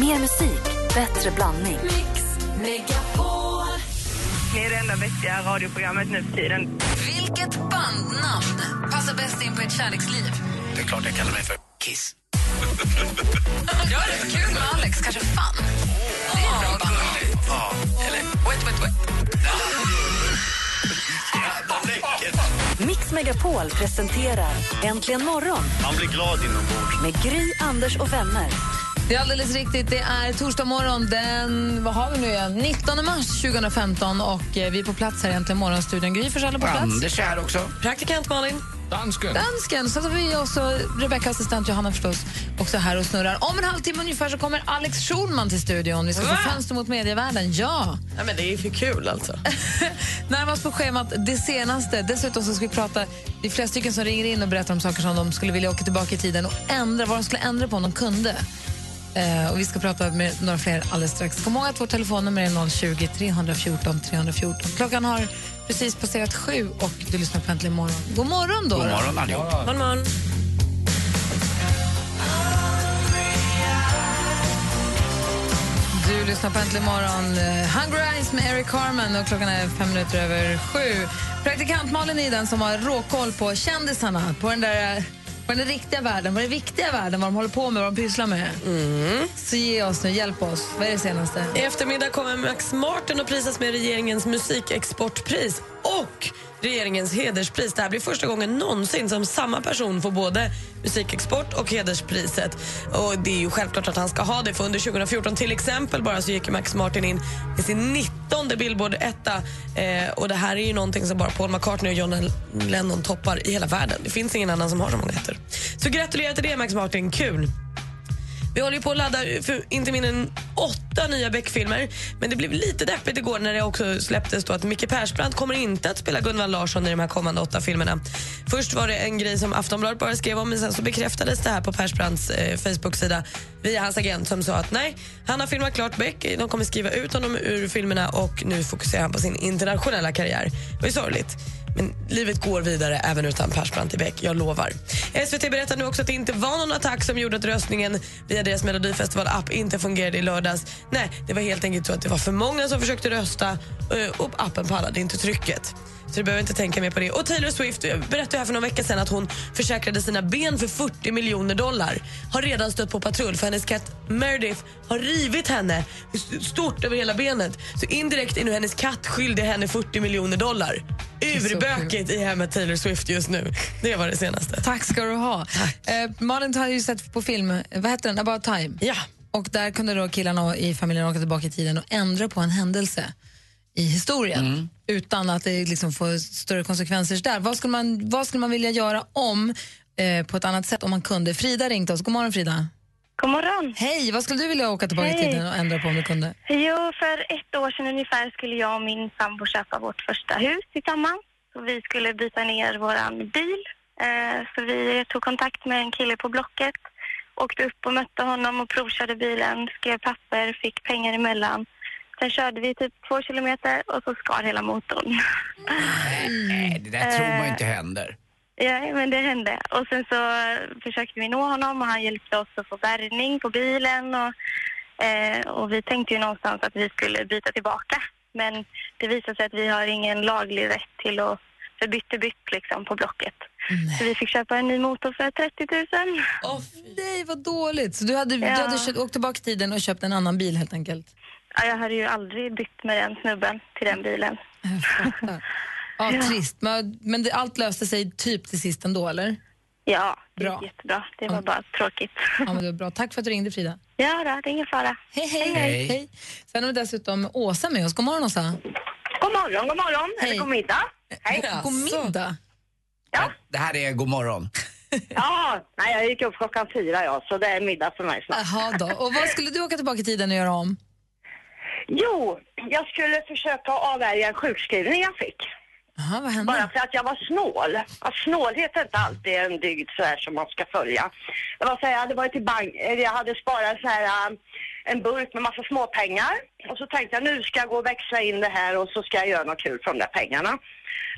Mer musik, bättre blandning. Ni är det enda vettiga radioprogrammet nu för tiden. Vilket bandnamn passar bäst in på ett kärleksliv? Det är klart jag kallar mig för Kiss. Ja, det är kul med Alex. Kanske Fan. Det är bra bandnamn. Ja, eller Wet, wet, wet. Mix Megapol presenterar Äntligen morgon Man blir glad inombords. med Gry, Anders och vänner. Det är alldeles riktigt. Det är torsdag morgon den vad har vi nu igen? 19 mars 2015 och eh, vi är på plats här egentligen morgonstudion. Gry Forssell på plats. Anders är här också. Praktikant Malin. Dansken. Dansken. Så har vi också Rebecca, assistent Johanna förstås, också här och snurrar. Om en halvtimme ungefär så kommer Alex Schulman till studion. Vi ska få fönster mot medievärlden. Ja! Nej, men det är för kul alltså. Närmast på schemat det senaste. Dessutom så ska vi prata, det är flera stycken som ringer in och berättar om saker som de skulle vilja åka tillbaka i tiden och ändra, vad de skulle ändra på om de kunde. Eh, och vi ska prata med några fler alldeles strax. Kom ihåg att vårt telefonnummer är 020 314 314. Klockan har precis passerat sju och du lyssnar på Äntligen morgon. God morgon då. God morgon allihop. Man, man. Du lyssnar på Äntligen morgon. Eh, Hungry Eyes med Eric Carmen och klockan är fem minuter över sju. Praktikant Malin är den som har råkoll på kändisarna, på den där på den riktiga världen, på den viktiga världen, vad de håller på med, vad de pysslar med. Så ge oss nu, hjälp oss. Vad är det senaste? I eftermiddag kommer Max Martin att prisas med regeringens musikexportpris och regeringens hederspris. Det här blir första gången någonsin som samma person får både musikexport och hederspriset. Och Det är ju självklart att han ska ha det, för under 2014 till exempel bara så gick Max Martin in i sin 19 Billboard-etta. Eh, och det här är ju någonting som bara Paul McCartney och John Lennon toppar i hela världen. Det finns ingen annan som har så många ettor. Så gratulerar till det Max Martin, kul! Vi håller ju på att ladda för inte mindre än åtta nya Beck-filmer. Men det blev lite deppigt igår när det också släpptes då att Micke Persbrandt kommer inte att spela Gunvald Larsson i de här kommande åtta filmerna. Först var det en grej som Aftonbladet bara skrev om men sen så bekräftades det här på Persbrandts eh, Facebook-sida via hans agent som sa att nej, han har filmat klart Beck, de kommer skriva ut honom ur filmerna och nu fokuserar han på sin internationella karriär. Det var ju sorgligt. Men livet går vidare även utan Persbrandt i Bäck, jag lovar. SVT berättar nu också att det inte var någon attack som gjorde att röstningen via deras Melodifestival-app inte fungerade i lördags. Nej, det var helt enkelt så att det var för många som försökte rösta eh, och appen pallade inte trycket. Så du behöver inte tänka mer på det. Och Taylor Swift jag berättade här för några veckor sedan att hon försäkrade sina ben för 40 miljoner dollar. Har redan stött på patrull för hennes katt Meredith har rivit henne stort över hela benet. Så indirekt är nu hennes katt skyldig henne 40 miljoner dollar. Urbökigt i hemmet Taylor Swift just nu. Det var det senaste. Tack ska du ha. Eh, Malin har ju sett på film, vad heter den, About time. Ja. Och där kunde då killarna i familjen åka tillbaka i tiden och ändra på en händelse i historien utan att det liksom får större konsekvenser där. Vad skulle man, vad skulle man vilja göra om eh, på ett annat sätt om man kunde? Frida ringt oss. God morgon Frida. God morgon. Hej, vad skulle du vilja åka tillbaka i tiden och ändra på om du kunde? Jo, för ett år sedan ungefär skulle jag och min sambo köpa vårt första hus tillsammans. Så vi skulle byta ner våran bil. Eh, så vi tog kontakt med en kille på Blocket. Åkte upp och mötte honom och provkörde bilen, skrev papper, fick pengar emellan. Sen körde vi typ två kilometer och så skar hela motorn. Nej, det där tror man inte händer. Ja, men det hände. Och sen så eh, försökte vi nå honom och han hjälpte oss att få bärgning på bilen. Och, eh, och vi tänkte ju någonstans att vi skulle byta tillbaka. Men det visade sig att vi har ingen laglig rätt till att för bytt liksom på Blocket. Så vi fick köpa en ny motor för 30 000. Åh, Nej, vad dåligt. Så du hade, du Ja. hade köpt, åkt tillbaka tiden och köpt en annan bil helt enkelt? Ja, jag hade ju aldrig bytt med den snubben till den bilen. Ja, trist. Men, men det, allt löste sig typ till sist ändå, eller? Ja, det Bra. gick jättebra. Det var Mm. bara tråkigt. Ja, men det var bra. Tack för att du ringde, Frida. Ja, då, det är ingen fara. Hej, hej. Hej. hej. Sen har vi dessutom Åsa med oss. God morgon, Åsa. God morgon, god morgon. Hej. Eller god middag. Hej. God middag. Ja. Det här är god morgon. ja, nej jag gick upp klockan fyra ja, så det är middag för mig snart. Jaha då. Och vad skulle du åka tillbaka i tiden och göra om? Jo, jag skulle försöka avvärja en sjukskrivning jag fick. Jaha, vad hände? Bara för att jag var snål. Att snålhet är inte alltid en dygd så här som man ska följa. Det var så här, jag hade varit i bank, jag hade sparat så här en burk med massa småpengar. Och så tänkte jag nu ska jag gå och växla in det här och så ska jag göra något kul för de där pengarna.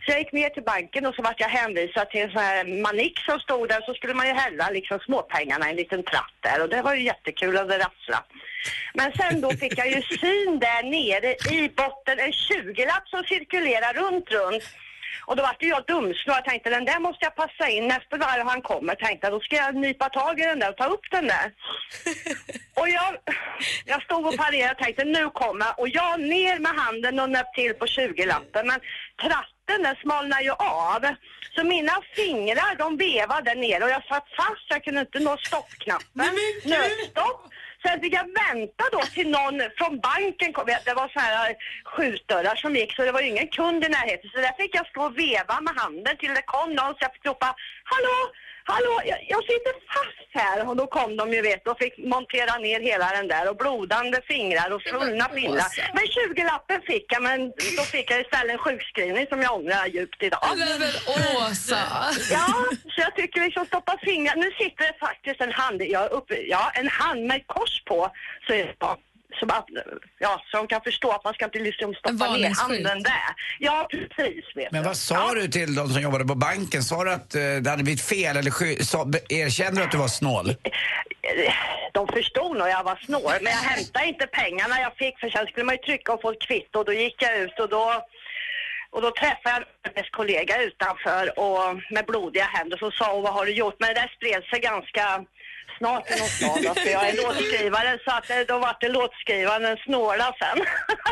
Så jag gick ner till banken och så vart jag hänvisad till en sån här manik som stod där så skulle man ju hälla liksom småpengarna i en liten tratt där och det var ju jättekul och det rasslade. Men sen då fick jag ju syn där nere i botten, en 20-lapp som cirkulerar runt, runt. Och då vart ju jag dumsnål. Jag tänkte den där måste jag passa in nästa varv han kommer. Tänkte då ska jag nypa tag i den där och ta upp den där. och jag, jag stod och parerade och tänkte nu kommer och jag ner med handen och nöp till på 20-lappen. Men tratten den smalnar ju av. Så mina fingrar de vevade nere och jag satt fast. Jag kunde inte nå stoppknappen. Nödstopp. Sen fick jag vänta då till någon från banken kom. Det var så här skjutdörrar som gick så det var ju ingen kund i närheten. Så där fick jag stå och veva med handen till det kom någon så jag fick ropa Hallå, hallå, jag, jag sitter fast här. Och då kom de ju vet och fick montera ner hela den där och blodande fingrar och svullna pinnar. Men 20-lappen fick jag men då fick jag istället en sjukskrivning som jag ångrar djupt idag. Men, men Åsa! Ja, så jag tycker liksom stoppa fingrar. Nu sitter det faktiskt en hand, jag uppe, ja, en hand med kors på. Så, ja, som att, ja, de kan förstå att man ska inte liksom En stoppa ner handen där. Ja, precis. Vet Men vad sa du till de som jobbade på banken? Sa du att eh, det hade blivit fel eller sky- sa, be- erkände du att du var snål? De förstod nog jag var snål, men jag hämtade inte pengarna jag fick för sen skulle man ju trycka och få ett kvitto och då gick jag ut och då och då träffade jag hennes kollega utanför och med blodiga händer så sa hon vad har du gjort? Men det där spred sig ganska snart i någon stad då, för jag är låtskrivare så att eh, då var det låtskrivaren snåla sen.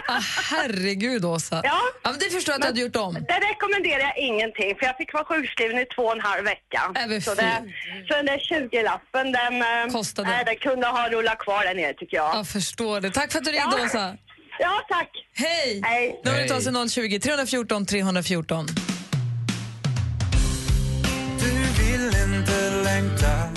Ah, herregud, Åsa. Ja. men det förstår jag att du hade gjort om. Det rekommenderar jag ingenting för jag fick vara sjukskriven i två och en halv vecka. Äh, men så, det, så den där 20-lappen den, eh, Kostade. nej, den kunde ha rullat kvar där nere tycker jag. Jag förstår det. Tack för att du ringde, Ja. Åsa. Ja, tack. Hej! Hej. Numret Hej. oss är 020 314 314. Stiftelsen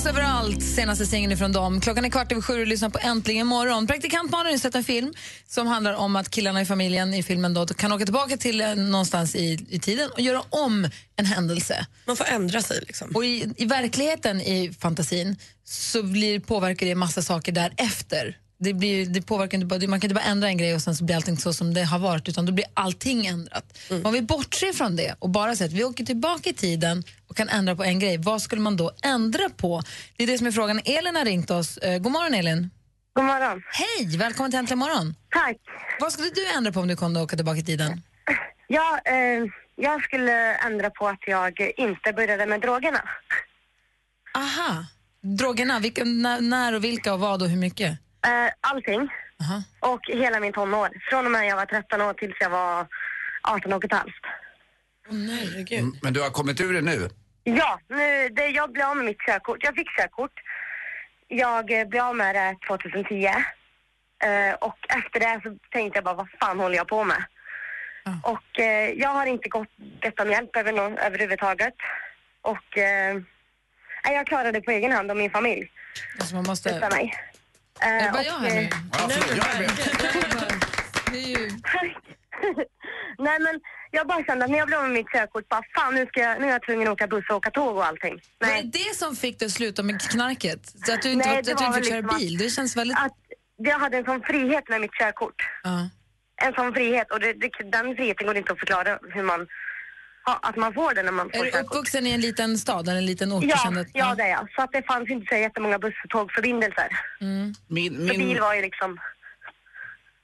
finns överallt, senaste singeln från dem. Klockan är kvart över sju och lyssnar på Äntligen morgon. Praktikant Malin har sett en film som handlar om att killarna i familjen i filmen då kan åka tillbaka till eh, någonstans i, i tiden och göra om en händelse. Man får ändra sig liksom. Och i, i verkligheten, i fantasin, så blir, påverkar det massa saker därefter. Det, blir, det påverkar inte bara, man kan inte bara ändra en grej och sen så blir allting så som det har varit, utan då blir allting ändrat. Om vi bortser från det och bara säger att vi åker tillbaka i tiden och kan ändra på en grej, vad skulle man då ändra på? Det är det som är frågan. Elin har ringt oss. Eh, god morgon Elin. God morgon. Hej, välkommen till Äntligen morgon. Tack. Vad skulle du ändra på om du kunde åka tillbaka i tiden? Ja, eh, jag skulle ändra på att jag inte började med drogerna. Aha, drogerna, vilka, när, när och vilka och vad och hur mycket? Eh, allting. Aha. Och hela min tonår. Från och med jag var 13 år tills jag var 18 och ett halvt. Herregud. Mm, Men du har kommit ur det nu? Ja, nu, det, jag blev av med mitt körkort. Jag fick körkort. Jag eh, blev av med det 2010. Eh, och efter det så tänkte jag bara, vad fan håller jag på med? Och eh, jag har inte gått bett om hjälp över någon, överhuvudtaget. Och jag klarade det på egen hand och min familj Alltså man måste... utan mig. Är det bara och, jag här nu? Ja, jag är med. Det är ju... Nej men jag bara kände att när jag blev av med mitt körkort, bara fan nu, ska jag, nu är jag tvungen att åka buss och åka tåg och allting. Var det Nej, det som fick dig att sluta med knarket? Så att du inte, Nej, att det du inte fick köra liksom att- bil? Det känns väldigt... att jag hade en sån frihet med mitt körkort. Ja. En sån frihet och det, det, den friheten går inte att förklara hur man, ja, att man får den när man Är får du körkort. uppvuxen i en liten stad eller en liten ort? du Ja, att- ja det är jag. Så att det fanns inte så jättemånga buss och tågförbindelser. Min, Så min, bil var ju liksom,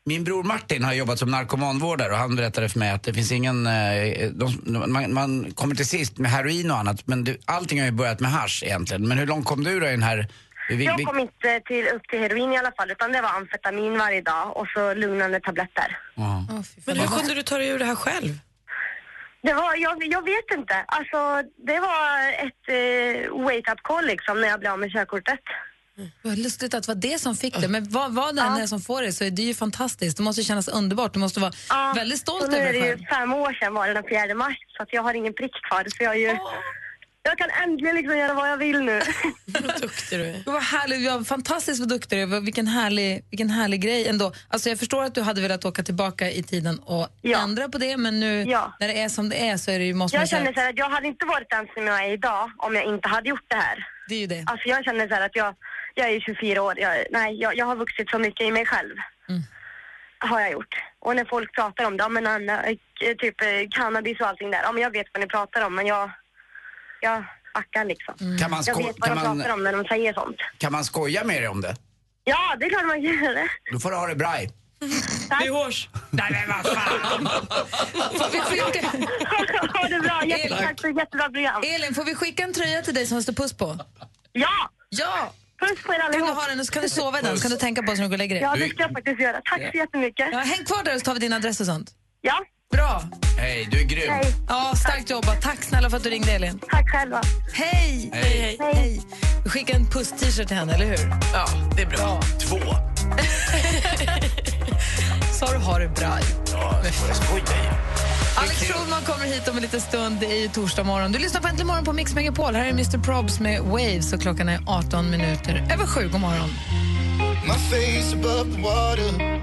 min bror Martin har jobbat som narkomanvårdare och han berättade för mig att det finns ingen... Eh, de, man, man kommer till sist med heroin och annat men det, allting har ju börjat med hasch egentligen. Men hur långt kom du då i den här... Vi, jag kom inte till, upp till heroin i alla fall utan det var amfetamin varje dag och så lugnande tabletter. fan. Men hur kunde du ta dig ur det här själv? Det var, jag, jag vet inte. Alltså, det var ett eh, wake-up call liksom när jag blev av med körkortet. Vad lustigt att det var det som fick det. Men vad, vad det än är som får det så är det ju fantastiskt. Det måste kännas underbart. Du måste vara Ja, väldigt stolt och nu över är dig det själv. ju fem år sedan var det den 4 mars så att jag har ingen prick kvar. Så jag, är ju, jag kan äntligen liksom göra vad jag vill nu. Vad duktig du är. Vad härligt, ja, fantastiskt vad duktig du är. Vilken härlig, vilken härlig grej ändå. Alltså jag förstår att du hade velat åka tillbaka i tiden och Ja. ändra på det, men nu Ja. när det är som det är så är det ju, måste man Jag säga känner så här att jag hade inte varit den som jag är idag om jag inte hade gjort det här. Det är ju det. Alltså jag känner så här att jag, jag är 24 år. Jag, nej, jag, jag har vuxit så mycket i mig själv. Mm. Har jag gjort. Och när folk pratar om det, ja men Anna, eh, typ eh, cannabis och allting där. Ja men jag vet vad ni pratar om men jag, jag backar liksom. Kan man, Jag vet vad kan, de pratar man, om när de säger sånt. kan man skoja med dig om det? Ja, det är klart man gör det. Då får du ha det bra. Det är hårs. Nej men vad fan! Får vi skicka, ha det bra. Jätte, Tack. tack för ett jättebra program. Elin, får vi skicka en tröja till dig som det står puss på? Ja! Ja! Puss på er Kan du allihop. ha den och så kan du sova i den så kan du tänka på oss när du går och lägger dig. Ja, det ska jag faktiskt göra. Tack så jättemycket. Ja, häng kvar där så tar vi din adress och sånt. Ja, Bra! Hej, du är grym. hej. Ja, starkt jobbat. Tack snälla för att du ringde Elin. Tack själva. Hej! Hej. Hej! Vi skickar en puss-t-shirt till henne, eller hur? Ja, det är bra. Två. Så du har det bra. Ja, jag skojar ju. Alex Schulman kommer hit om en liten stund. Det är ju torsdag morgon. Du lyssnar på Äntligen morgon på Mix Megapol. Här är Mr Probs med Waves och klockan är 18 minuter över sju. God morgon. My face above the water.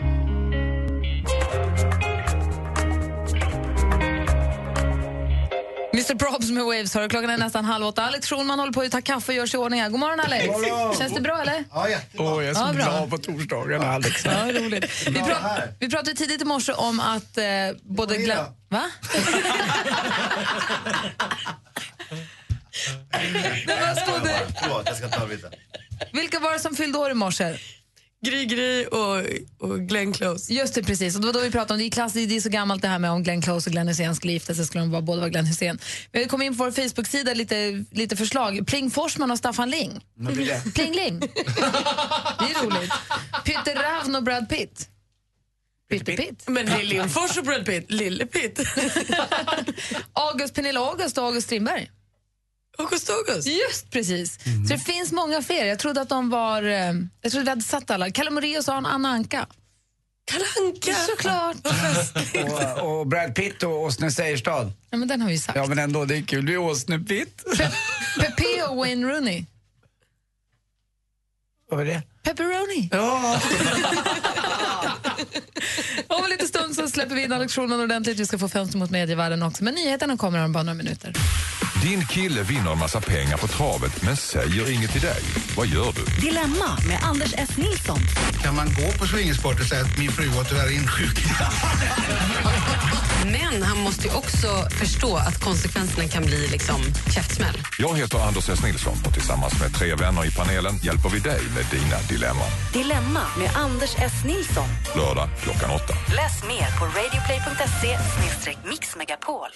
Mr Probs med Waves. Hör, klockan är nästan halv åtta. Alex Schulman håller på att ta kaffe och gör sig i ordning. God morgon, Alex. Känns det bra, eller? Ja, jättebra. Åh, jag är så Ja, bra. glad på torsdagarna, Alex. Ja, roligt. Vi, pra- vi pratade tidigt i morse om att eh, både... Gla- ja. Va? Det var stod det. Förlåt, jag ska ta lite. Vilka var det som fyllde år i morse? Gry Gry och, och Glenn Close. Just det, precis. Och det var då vi pratade om det. är klassiskt, det är så gammalt det här med om Glenn Close och Glenn Hysén skulle gifta sig skulle de vara, båda vara Glenn Hysén. Vi kom in på vår Facebook-sida lite, lite förslag. Pling Forsman och Staffan Ling. Det? Pling Ling. Det är roligt. Pytte Ravn och Brad Pitt. Pytte Pitt. Men Lill Lindfors och Brad Pitt, Lille Pitt. August, Pernilla August och August Strindberg. August August. Just precis. Så det finns många fler. Jag trodde att de var... eh, Jag trodde vi hade satt alla. Kalle Moraeus och Anna Anka. Kalle Anka. Såklart. Och, och Brad Pitt och Åsne Seierstad. Ja, men den har vi sagt. Ja men ändå, det är kul. Du är Åsne Pitt. Pepe och Wayne Rooney. Vad var det? Pepperoni. Ja. Om en liten stund så släpper vi in Schulman ordentligt. Vi ska få fönster mot medievärlden också. Men nyheterna kommer om bara några minuter. Din kille vinner en massa pengar på travet men säger inget till dig. Vad gör du? Dilemma med Anders S. Nilsson. Kan man gå på swingersport och säga att min fru var tyvärr insjuk? Måste ju också förstå att konsekvenserna kan bli liksom käftsmäll. Jag heter Anders S. Nilsson och tillsammans med tre vänner i panelen hjälper vi dig med dina dilemman. Dilemma med Anders S. Nilsson. Lördag klockan åtta. Läs mer på radioplay.se mixmegapol.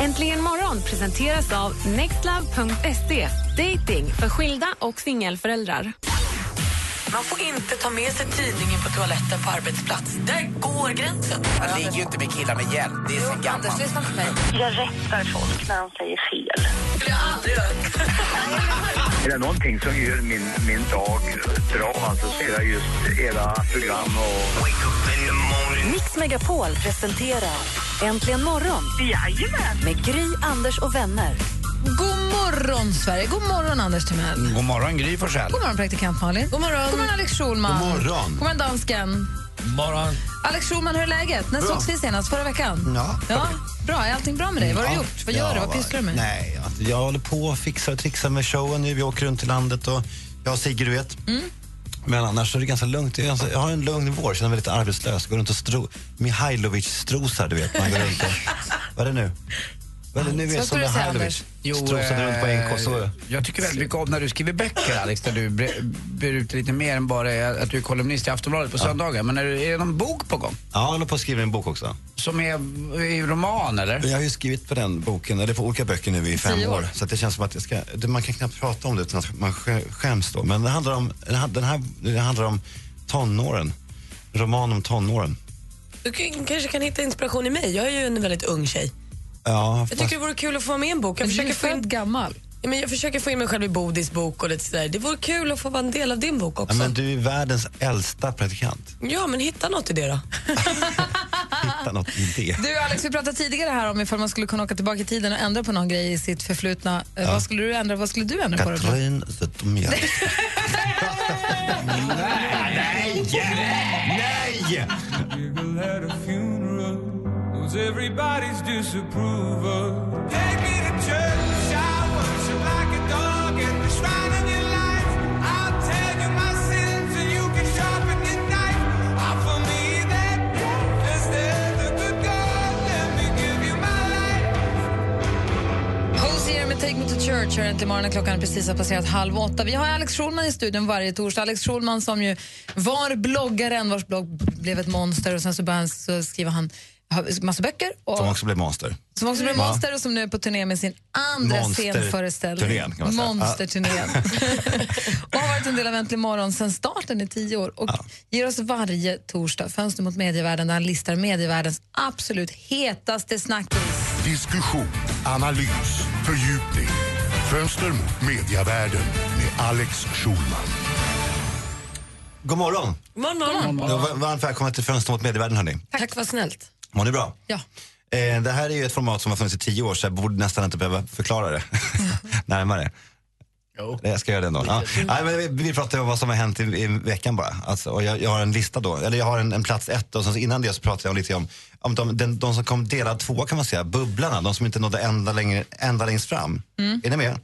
Äntligen morgon presenteras av nextlove.se. Dating för skilda och singelföräldrar. Man får inte ta med sig tidningen på toaletten på arbetsplats. Där går gränsen. Man ligger ju inte med killar med hjälp. Det är så Anders, gammalt. lyssna på mig. Jag rättar folk när de säger fel. skulle jag aldrig göra. Är det någonting som gör min, min dag bra alltså, så är det just era program och... Mix Megapol presenterar Äntligen morgon Jajamän! med Gry, Anders och vänner. God morgon, Sverige. God morgon, Anders Timell. God morgon Gry Forssell. God morgon, praktikant Malin. God morgon, God morgon Alex Schulman. God morgon. God morgon, dansken. morgon. Alex Schulman, hur är läget? När sågs vi senast? Förra veckan? Ja. ja. Bra. Är allting bra med dig? Vad har du Ja. gjort? Vad gör du? Vad Ja, pysslar du med? Nej, alltså, jag håller på och fixar och trixar med showen nu. Vi åker runt i landet och jag och Sigge, du vet. Mm. Men annars är det ganska lugnt. Jag har en lugn vår, känner mig lite arbetslös. Går runt och stro, Mihailovic-strosar, du vet. Man går runt och, vad är det nu? Vad är det nu är som Mihailovic? Strosade runt på NK. Så. eh, Jag tycker väldigt mycket om när du skriver böcker Alex, där du ber, ber ut lite mer än bara att du är kolumnist i Aftonbladet på söndagar. Men är, det- är det någon bok på gång? Ja, jag håller på att skriva en bok också. Som är i roman eller? Jag har ju skrivit på den boken, eller på olika böcker nu i fem Tio år. år. Så att det känns som att jag ska, man kan knappt prata om det utan att man skä- skäms då. Men det handlar om, den här, det handlar om tonåren. En roman om tonåren. Du kan- kanske kan hitta inspiration i mig. Jag är ju en väldigt ung tjej. Ja, Jag fast, tycker det vore kul att få vara med i en bok. Jag Men försöker, få in, gammal. ja, men jag försöker få in mig själv i Bodis bok och lite sådär. Det vore kul att få vara en del av din bok ja, också. men du är världens äldsta praktikant. Ja, men hitta något i det då. Hitta något i det. Du Alex, vi pratade tidigare här om ifall man skulle kunna åka tillbaka i tiden och ändra på någon grej i sitt förflutna. Eh, Vad skulle du ändra, vad skulle du ändra på? då? Katrin Zytomierska. Nej! Nej! everybody's disapproval. Take me to church, I worship like a dog at the shrine of your life. I'll tell you my sins and you can sharpen your knife. Offer me that death instead of the God. Let me give you my life. Hosier med Take Me To Church hör äntligen morgonen. Klockan precis har passerat halv åtta. Vi har Alex Schulman i studion varje torsdag. Alex Schulman som ju var bloggaren vars blogg blev ett monster och sen så började han skriva han har massa böcker. Och, Som också blev monster. som också blev Ja. monster och som nu är på turné med sin andra Monster- scenföreställning. turnén, kan man säga. Monsterturnén. och har varit en del av Äntligen morgon sedan starten i tio år och ger oss varje torsdag Fönster mot medievärlden där han listar medievärldens absolut hetaste snackis. Diskussion, analys, fördjupning. Fönster mot mediavärlden med Alex Schulman. God morgon. God morgon. Ja, var- Varmt välkomna till Fönster mot medievärlden hörni. Tack, vad snällt. Mår ni bra? Ja. Eh, det här är ju ett format som har funnits i tio år så jag borde nästan inte behöva förklara det närmare. Jo. Jag ska göra det ändå. Ja. Nej, men vi, vi pratar om vad som har hänt i, i veckan bara. Alltså, och jag, jag har en lista då, eller jag har en, en plats ett och sen innan det så pratade jag lite om, om de, den, de som kom delad två kan man säga, bubblarna, de som inte nådde ända, längre, ända längst fram. Är ni med?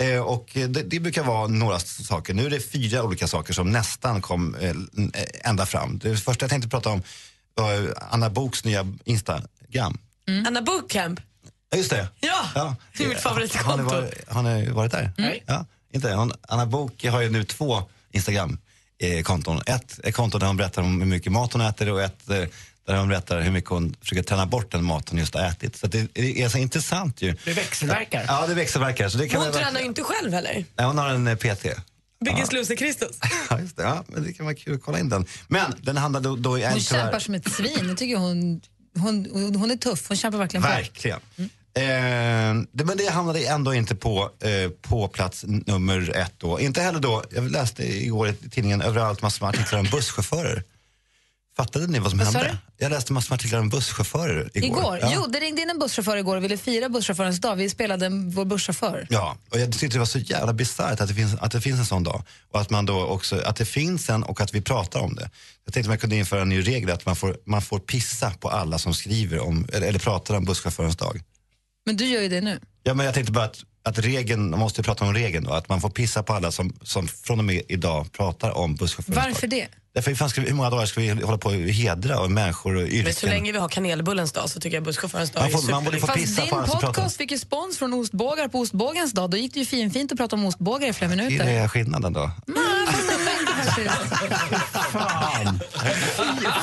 Eh, och det, det brukar vara några saker. Nu är det fyra olika saker som nästan kom eh, eh, ända fram. Det första jag tänkte prata om Anna Boks nya Instagram. Anna Bookcamp. Ja, just det. Ja, det är mitt favoritkonto. Har ni varit, har ni varit där? Nej. Ja, inte hon, Anna Bok har ju nu två Instagram-konton. Ett är konto där hon berättar om hur mycket mat hon äter och ett eh, där hon berättar hur mycket hon försöker träna bort den mat hon just har ätit. Så det, är så intressant ju. Det växelverkar. Ja, det växelverkar. Så det kan Hon tränar ju inte själv heller. Nej, hon har en eh, PT. Biggest loser Kristus. Ja, just det. Ja, men det kan vara kul att kolla in den. Men den handlar då, då i en Hon tyvärr- kämpar som ett svin. Jag tycker hon, hon, hon, hon är tuff. Hon kämpar verkligen på. Verkligen. Eh, det, men det hamnade ändå inte på, eh, på plats nummer ett då. Inte heller då, jag läste igår i tidningen överallt massor med artiklar om busschaufförer. Fattade ni vad som Vad hände? Jag läste massor med artiklar om busschaufförer igår. Igår? Ja. Jo, det ringde in en busschaufför igår och ville fira busschaufförens dag. Vi spelade en, vår busschaufför. Ja, och jag tyckte det var så jävla bisarrt att, det finns- att det finns en sån dag. Och att man då också, att det finns en och att vi pratar om det. Jag tänkte man kunde införa en ny regel att man får, man får pissa på alla som skriver om, eller, eller pratar om busschaufförens dag. Men du gör ju det nu. Ja, men jag tänkte bara att, att regeln, man måste ju prata om regeln då, att man får pissa på alla som, som från och med idag pratar om busschaufförens Varför det? Därför hur, fan ska vi, hur många dagar ska vi hålla på och hedra och människor och yrken? Men så länge vi har kanelbullens dag så tycker jag busschaufförens dag Man är får- man borde få pissa Fast på din alla som pratar. podcast fick ju spons från ostbågar på ostbågens dag. Då gick det ju fin, fint att prata om ostbågar i flera Det minuter. är det skillnaden då. Fan.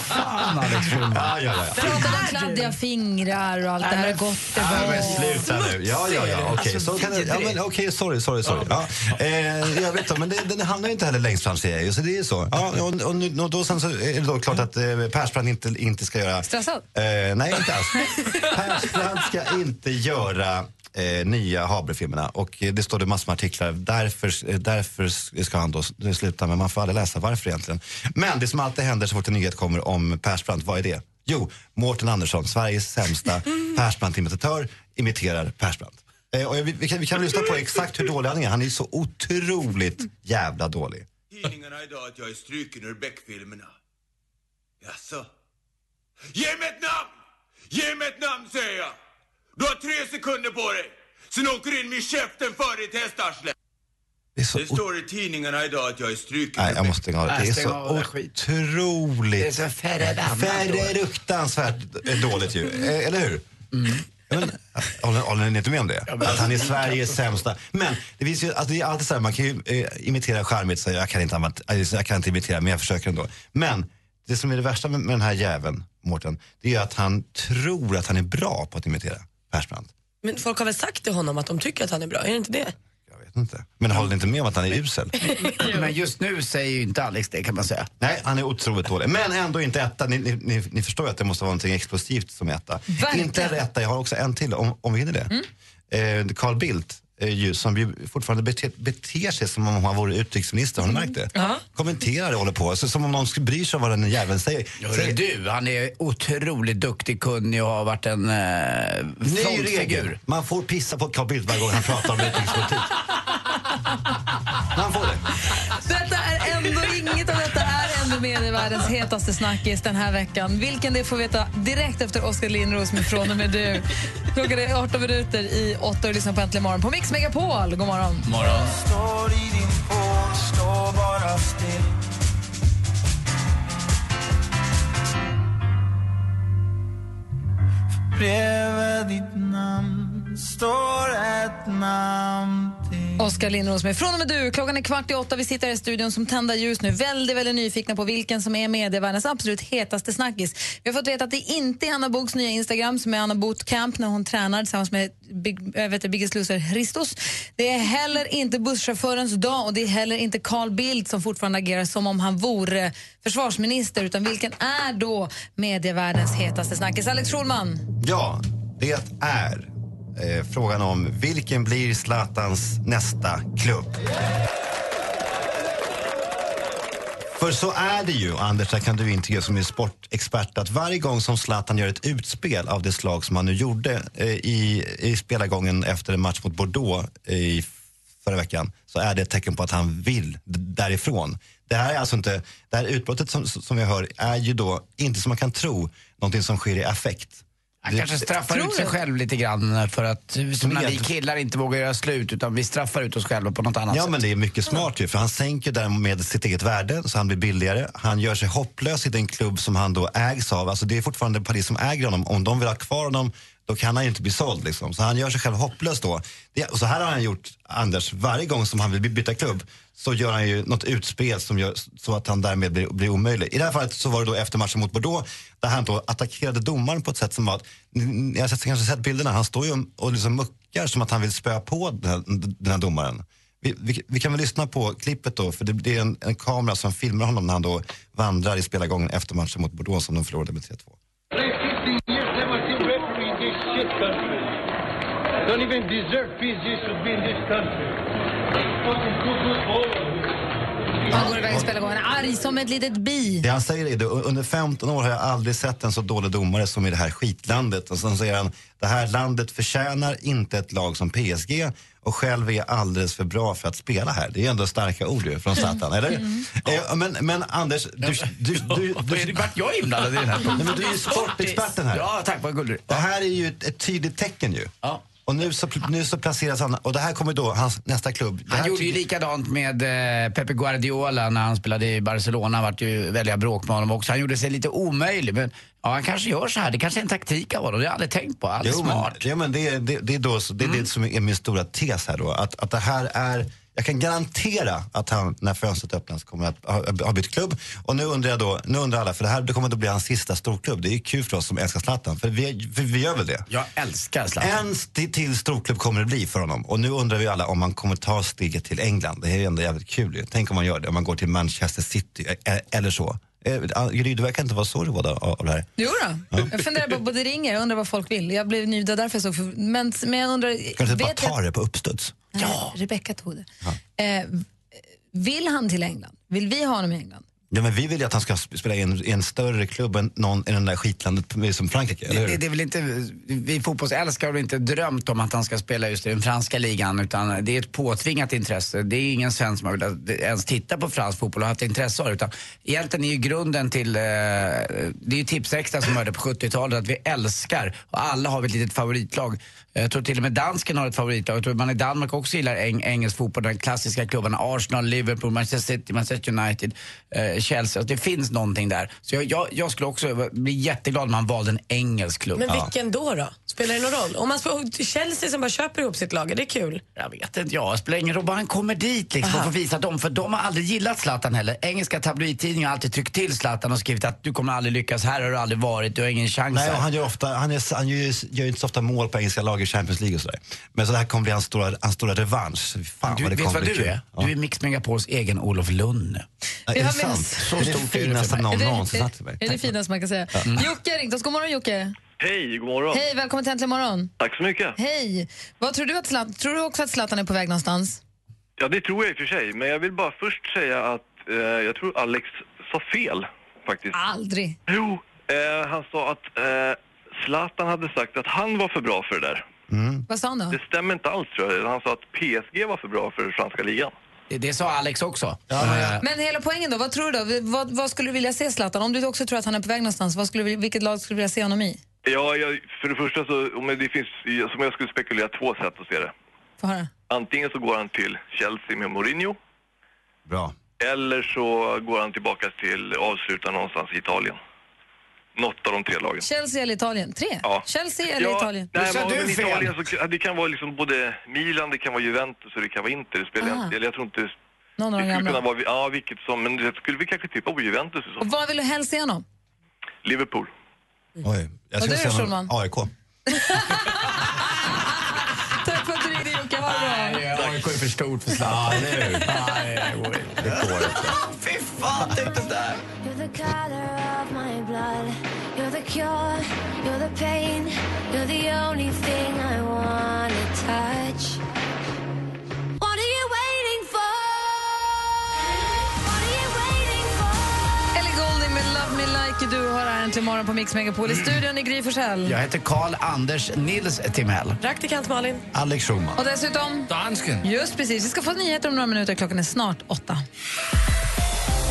Fan, Alex Schulman. Ja, ja, ja. Pratade om kladdiga fingrar och allt det här gott det Ja, var. men sluta nu. Ja, ja, ja. Okej, Alltså, så kan det, ja, men, okej, sorry, sorry, sorry. Ja. Eh, jag vet, men det, den hamnar ju inte heller längst fram säger jag ju, så det är ju så. Ja, och, och, nu- och då, sen så är det då klart att eh, Persbrandt inte, inte ska göra... Stressad? Eh, nej, inte alls. Persbrandt ska inte göra eh, nya Habre-filmerna och eh, det står det massor med artiklar. Därför, eh, därför ska han då sluta, men man får aldrig läsa varför egentligen. Men det som alltid händer så fort en nyhet kommer om Persbrandt, vad är det? Jo, Mårten Andersson, Sveriges sämsta Persbrandt-imitatör, imiterar Persbrandt. Eh, och vi, vi, kan, vi kan lyssna på exakt hur dålig han är. Han är så otroligt jävla dålig. Tidningarna idag att jag är struken ur Beck-filmerna. Jaså? Ge mig ett namn! Ge mig ett namn säger jag! Du har tre sekunder på dig! Sen åker du in med käften före ditt hästarsle! Det, så det står i tidningarna idag att jag är struken Nej, jag måste stänga av det. Är så otroligt... Det är så fruktansvärt dåligt ju. Eh, Eller hur? Ja, Men, håller, håller ni inte med om det? Att han är Sveriges sämsta. Men det finns ju, alltså det är alltid så här, man kan ju eh, imitera charmigt, så jag kan, inte, alltså, jag kan inte imitera men jag försöker ändå. Men det som är det värsta med, med den här jäveln, Mårten, det är att han tror att han är bra på att imitera Persbrandt. Men folk har väl sagt till honom att de tycker att han är bra? Är det inte det? Inte. Men håller ni inte med om att han är usel? Men just nu säger ju inte Alex det kan man säga. Nej, han är otroligt dålig. Men ändå inte etta. Ni, ni, ni, ni förstår ju att det måste vara någonting explosivt som etta. Verkligen. Inte en etta, jag har också en till om, om vi hinner det. Eh, Carl Bildt, ju, som fortfarande beter, beter sig som om han vore utrikesminister, har ni märkt det? Ja. Kommenterar och håller på, så, som om någon skulle bry sig om vad den jäveln säger. Hörru säger du, han är otroligt duktig, kunnig och har varit en eh, Ny regel. frontfigur. Man får pissa på Carl Bildt varje gång han pratar om utrikespolitik. Man får det. Detta är ändå, inget av ändå med i världens hetaste snackis den här veckan. Vilken det får veta direkt efter Oskar Lindros med Från och med du. Klockan är 18 minuter i 8 och lyssnar på Äntligen morgon på Mix Megapol. God morgon. Morgon. Står i din pål, stå bara still Bredvid ditt namn står ett namn Oskar Lindros med Från och med du. Klockan är kvart i åtta. Vi sitter här i studion som tända ljus nu. Väldigt, väldigt nyfikna på vilken som är medievärldens absolut hetaste snackis. Vi har fått veta att det inte är Anna Boks nya Instagram som är Anna Bootcamp när hon tränar tillsammans med Big, äh, vet du, Biggest Loser Christos. Det är heller inte busschaufförens dag och det är heller inte Carl Bildt som fortfarande agerar som om han vore försvarsminister. Utan vilken är då medievärldens hetaste snackis? Alex Schulman. Ja, det är eh, frågan om vilken blir Zlatans nästa klubb? För så är det ju, Anders, där kan du intyga som är sportexpert, att varje gång som Zlatan gör ett utspel av det slag som han nu gjorde eh, i, i spelargången efter en match mot Bordeaux eh, i förra veckan, så är det ett tecken på att han vill därifrån. Det här är alltså inte, det här utbrottet som, som vi hör är ju då inte som man kan tro, någonting som sker i affekt. Han kanske straffar Tror ut sig du? själv lite grann för att som när vi killar inte vågar göra slut utan vi straffar ut oss själva på något annat Ja, sätt. men det är mycket smart ju, för han sänker därmed sitt eget värde så han blir billigare. Han gör sig hopplös i den klubb som han då ägs av. Alltså det är fortfarande Paris som äger honom. Om de vill ha kvar honom, då kan han inte bli såld. Liksom. Så han gör sig själv hopplös då. Det, och så här har han gjort, Anders, varje gång som han vill byta klubb så gör han ju något utspel som gör så att han därmed blir, blir omöjlig. I det här fallet så var det då efter matchen mot Bordeaux där han då attackerade domaren på ett sätt som var att, ni, har kanske sett bilderna, han står ju och liksom muckar som att han vill spöa på den här, den här domaren. Vi, vi, vi kan väl lyssna på klippet då, för det, det är en, en kamera som filmar honom när han då vandrar i spelargången efter matchen mot Bordeaux som de förlorade med 3-2. Don't even deserve peace. Should be in this country. Fucking cuckoo's Han går iväg och spelar gången arg som ett litet bi. Det han säger är det, under 15 år har jag aldrig sett en så dålig domare som i det här skitlandet. Och sen säger han, det här landet förtjänar inte ett lag som PSG och själv är alldeles för bra för att spela här. Det är ändå starka ord ju från Zlatan, eller? Eh, Men, men Anders, du... du, du, du, vart jag inblandad i den här? Nej, men du är ju sportexperten här. Ja, tack. Vad gullig. Det här är ju ett, ett tydligt tecken ju. Och nu så, nu så placeras han, och det här kommer då hans nästa klubb. Det Han gjorde ju likadant med eh, Pepe Guardiola när han spelade i Barcelona. vart ju väldiga bråk med honom också. Han gjorde sig lite omöjlig. Men ja, han kanske gör så här. Det kanske är en taktik av honom. Det har jag aldrig tänkt på. Alldeles Jo, men, smart. ja, men det, är- det, det är, då, det, är det som är min stora tes här då. Att, att det här är, jag kan garantera att han när fönstret öppnas kommer att ha, ha bytt klubb. Och nu undrar jag då, nu undrar alla, för det här det kommer att bli hans sista storklubb. Det är kul för oss som älskar Zlatan, för vi, för vi gör väl det? Jag älskar Zlatan. En st- till storklubb kommer det bli för honom. Och nu undrar vi alla om han kommer ta steget till England. Det är ju ändå jävligt kul ju. Tänk om man gör det, om man går till Manchester City eller så. Eh, Gry, du verkar inte vara så road av, det här. Jo då. Jag funderar på både ringer jag undrar vad folk vill. Jag blev ny, därför jag såg för, men, men jag undrar... Kan du inte bara jag- ta det på uppstuds? Ja. Rebecka tog det. Eh, vill han till England? Vill vi ha honom i England? Ja, men vi vill ju att han ska sp- spela i en, i en större klubb än någon i den där skitlandet som Frankrike, eller Det, hur? det är väl inte, vi fotbollsälskare har inte drömt om att han ska spela just i den franska ligan utan det är ett påtvingat intresse. Det är ingen svensk som har velat ens titta på fransk fotboll och haft intresse av det. Utan egentligen är ju grunden till, eh, det är ju Tipsextra som hörde på 70-talet att vi älskar och alla har vi ett litet favoritlag. Jag tror till och med dansken har ett favoritlag. Jag tror man i Danmark också gillar eng engelsk fotboll, de klassiska klubbarna Arsenal, Liverpool, Manchester City, Manchester United, eh, Chelsea. Alltså, det finns någonting där. Så jag, jag, jag skulle också bli jätteglad om man valde en engelsk klubb. Men vilken då? då? Spelar det någon roll? Om man spelar Chelsea som bara köper ihop sitt lag, är det kul? Jag vet inte, ja, spelar ingen roll. Bara han kommer dit liksom, och får visa dem. För de har aldrig gillat Zlatan heller. Engelska tabloidtidningar har alltid tryckt till Zlatan och skrivit att du kommer aldrig lyckas, här har du aldrig varit, du har ingen chans Nej, han gör, ofta, han, är, han gör, inte så ofta mål på engelska lag i Champions League och sådär. Men så det här kommer bli hans stora, hans stora revansch. Fan du, vad det vet kommer vad bli du kul. är? Ja. Du är Mix Megapols egen Olof Lund. Ja, Vi är har det med sant? Så det är det stort är det finaste någon någonsin sagt för mig. Är det finaste man kan säga? Ja. Mm. Jocke har ringt oss. God morgon Jocke. Hej, god morgon. Hej, välkommen till Äntligen morgon. Tack så mycket. Hej. Vad tror du att Zlatan, tror du också att Zlatan är på väg någonstans? Ja, det tror jag i och för sig. Men jag vill bara först säga att eh, jag tror Alex sa fel faktiskt. Aldrig. Jo, eh, han sa att eh, Zlatan hade sagt att han var för bra för det där. Vad sa han då? Det stämmer inte alls tror jag. Han sa att PSG var för bra för franska ligan. Det, det sa Alex också. Eh, Men hela poängen då, vad tror du då? Vad, vad skulle du vilja se Zlatan? Om du också tror att han är på väg någonstans, vad skulle, vilket lag skulle du vilja se honom i? Ja, jag, för det första så, om det finns, som jag skulle spekulera, två sätt att se det. Få höra. Antingen så går han till Chelsea med Mourinho. Bra. Eller så går han tillbaka till avsluta någonstans i Italien. Något av de tre lagen. Chelsea eller Italien? Tre? Ja. Chelsea eller ja, Italien? Nej, men, men Italien så, det kan vara liksom både Milan, det kan vara Juventus och det kan vara Inter. Det spelar Ah. inte Jag tror inte... Någon av Det de skulle kunna gamla. vara, ja vilket som, men det skulle vi kanske tippa på Juventus så Och vad vill du helst se honom? Liverpool. Oj, jag Och skulle du, säga Schulman? AIK. Tack för att du ringde Jocke, ha det bra. AIK är för stort för Zlatan. Ja, hur? Nej. Det går inte. Fy fan, tänk det där. You're the color of my blood. You're the cure. You're the pain. You're the only thing I wanna touch. What are you waiting for? What are you waiting for? Ellie Goulding med Love Me Like You Do har här till morgon på Mix Megapol. I studion i Gry Forssell. Jag heter Karl Anders Nils Timell. Praktikant Malin. Alex Schulman. Och dessutom... Dansken. Just precis. Vi ska få nyheter om några minuter. Klockan är snart åtta.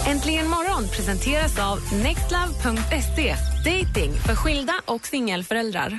Äntligen morgon presenteras av nextlove.se. Dating för skilda och singelföräldrar.